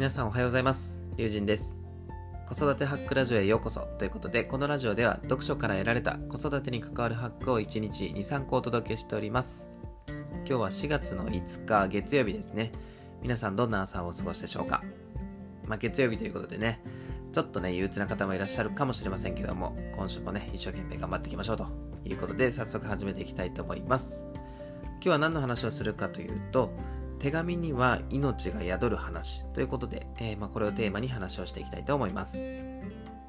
皆さんおはようございます。友人です。子育てハックラジオへようこそということで、このラジオでは読書から得られた子育てに関わるハックを1日2、3個お届けしております。今日は4月の5日月曜日ですね。皆さんどんな朝をお過ごしでしょうかまあ、月曜日ということでね、ちょっとね、憂鬱な方もいらっしゃるかもしれませんけども、今週もね、一生懸命頑張っていきましょうということで、早速始めていきたいと思います。今日は何の話をするかというと、手紙には命が宿る話ということで、えーまあ、これをテーマに話をしていきたいと思います。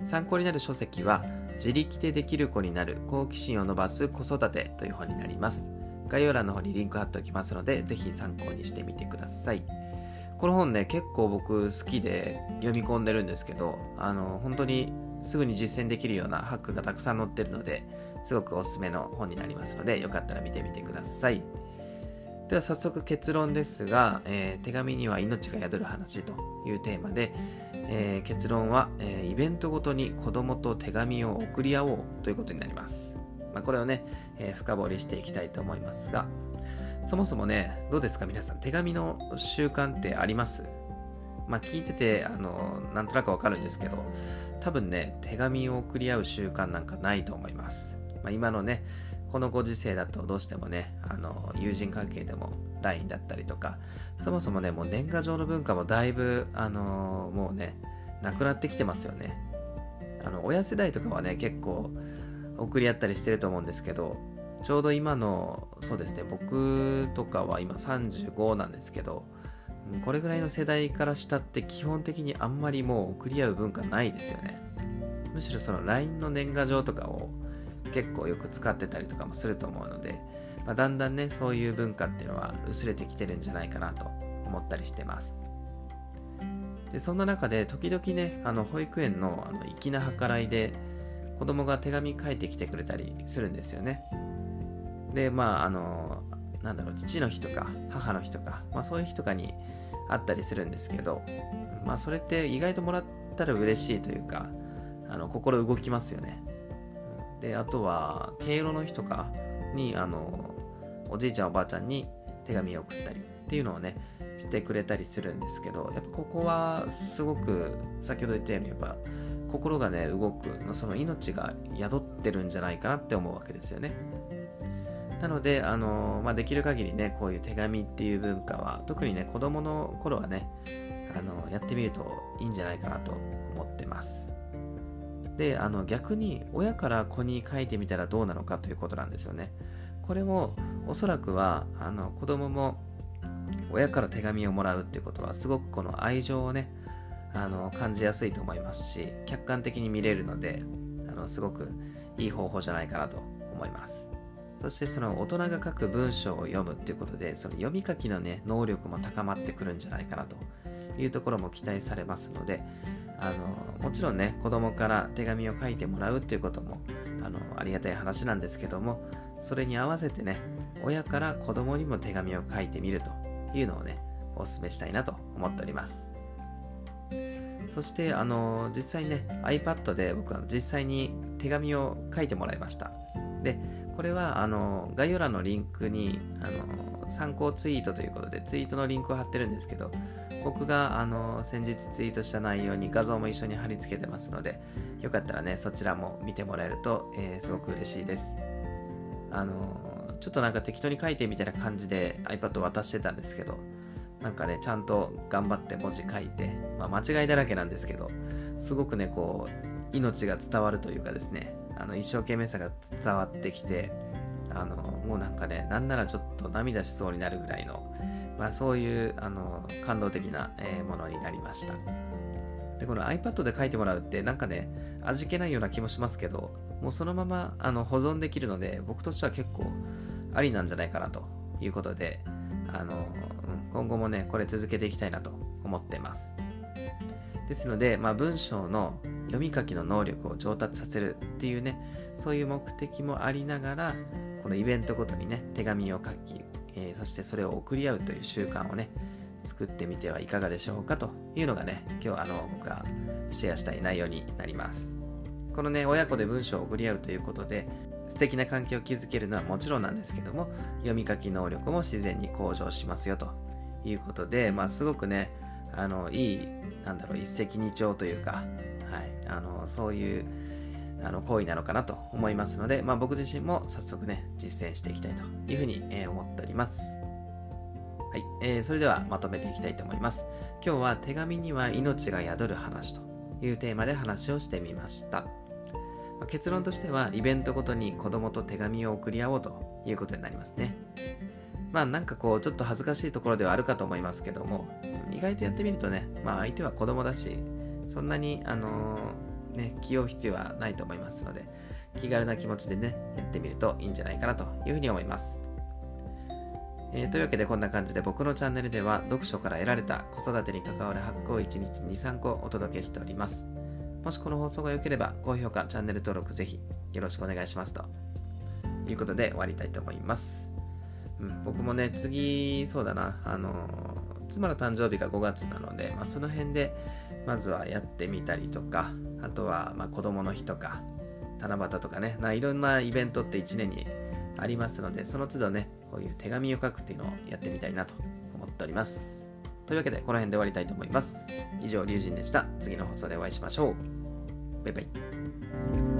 参考になる書籍は、自力でできる子になる好奇心を伸ばす子育てという本になります。概要欄の方にリンク貼っておきますので、ぜひ参考にしてみてください。この本ね、結構僕好きで読み込んでるんですけど、あの、本当にすぐに実践できるようなハックがたくさん載ってるので、すごくおすすめの本になりますので、よかったら見てみてください。では早速結論ですが、えー手紙には命が宿る話というテーマで、えー結論は、えーイベントごとに子供と手紙を送り合おうということになります。まあ、これをね、えー深掘りしていきたいと思いますが、そもそもね、どうですか？皆さん、手紙の習慣ってあります？まあ、聞いてて、あの、なんとなくわかるんですけど、多分ね、手紙を送り合う習慣なんかないと思います。まあ、今のね、このご時世だとどうしてもね、あの、友人関係でも LINE だったりとか、そもそもね、もう年賀状の文化もだいぶ、あのもうね、なくなってきてますよね。あの、親世代とかはね、結構送り合ったりしてると思うんですけど、ちょうど今の、そうですね、僕とかは今35なんですけど、これぐらいの世代から下って基本的にあんまりもう送り合う文化ないですよね。むしろその LINE の年賀状とかを結構よく使ってたりとかもすると思うので、まあ、だんだんね、そういう文化っていうのは薄れてきてるんじゃないかなと思ったりしてます。で、そんな中で時々ね、あの保育園のあの粋な計らいで子供が手紙書いてきてくれたりするんですよね。で、まあ、あの、なんだろう、父の日とか母の日とか、まあそういう日とかにあったりするんですけど、まあそれって意外ともらったら嬉しいというか、あの心動きますよね。で、あとは、敬老の日とかに、あの、おじいちゃんおばあちゃんに手紙を送ったりっていうのをね、してくれたりするんですけど、やっぱここはすごく、先ほど言ったように、やっぱ心がね、動くの、その命が宿ってるんじゃないかなって思うわけですよね。なので、あのまあ、できる限りね、こういう手紙っていう文化は、特にね、子供の頃はね、あのやってみるといいんじゃないかなと思ってます。で、あの逆に親から子に書いてみたらどうなのかということなんですよね。これもおそらくはあの子供も親から手紙をもらうっていうことはすごくこの愛情をねあの感じやすいと思いますし客観的に見れるのであのすごくいい方法じゃないかなと思います。そしてその大人が書く文章を読むっていうことでその読み書きのね能力も高まってくるんじゃないかなというところも期待されますのであのもちろんね子供から手紙を書いてもらうっていうこともあのありがたい話なんですけどもそれに合わせてね親から子供にも手紙を書いてみるというのをねお勧めしたいなと思っております。そしてあの実際にね iPad で僕は実際に手紙を書いてもらいました。でこれはあの概要欄のリンクにあの参考ツイートということでツイートのリンクを貼ってるんですけど僕があの先日ツイートした内容に画像も一緒に貼り付けてますのでよかったらねそちらも見てもらえると、えーすごく嬉しいです。あのちょっとなんか適当に書いてみたいな感じで iPad 渡してたんですけどなんかねちゃんと頑張って文字書いて、まあ、間違いだらけなんですけどすごくねこう命が伝わるというかですねあの一生懸命さが伝わってきてあのもうなんかねなんならちょっと涙しそうになるぐらいの、まあ、そういうあの感動的な、えものになりました。でこの iPad で書いてもらうってなんかね味気ないような気もしますけどもうそのままあの保存できるので僕としては結構ありなんじゃないかなということであの、今後もねこれ続けていきたいなと思ってます。ですので、まあ、文章の読み書きの能力を上達させるっていうねそういう目的もありながらこのイベントごとにね手紙を書き、えーそしてそれを送り合うという習慣をね作ってみてはいかがでしょうかというのがね今日あの僕がシェアしたい内容になります。このね親子で文章を送り合うということで素敵な関係を築けるのはもちろんなんですけども読み書き能力も自然に向上しますよということで、まあ、すごくねあのいいなんだろう一石二鳥というか、はい、あのそういうあの行為なのかなと思いますので、まあ、僕自身も早速ね実践していきたいというふうに、え、思っております。はい、えー、それではまとめていきたいと思います。今日は手紙には命が宿る話というテーマで話をしてみました。ま、結論としてはイベントごとに子供と手紙を送り合おうということになりますね。まあなんかこうちょっと恥ずかしいところではあるかと思いますけども意外とやってみるとねまあ相手は子供だしそんなにあのー、ね気負う必要はないと思いますので気軽な気持ちでねやってみるといいんじゃないかなというふうに思います。えー、というわけでこんな感じで僕のチャンネルでは読書から得られた子育てに関わる発行を1日2、3個お届けしております。もしこの放送が良ければ高評価、チャンネル登録ぜひよろしくお願いしますということで終わりたいと思います。うん、僕もね、次、そうだな、あのー、妻の誕生日が5月なので、まあ、その辺でまずはやってみたりとか、あとはまあ子供の日とか、七夕とかね、いろんなイベントって1年にありますので、その都度ね、こういう手紙を書くっていうのをやってみたいなと思っております。というわけで、この辺で終わりたいと思います。以上、龍神でした。次の放送でお会いしましょう。バイバイ。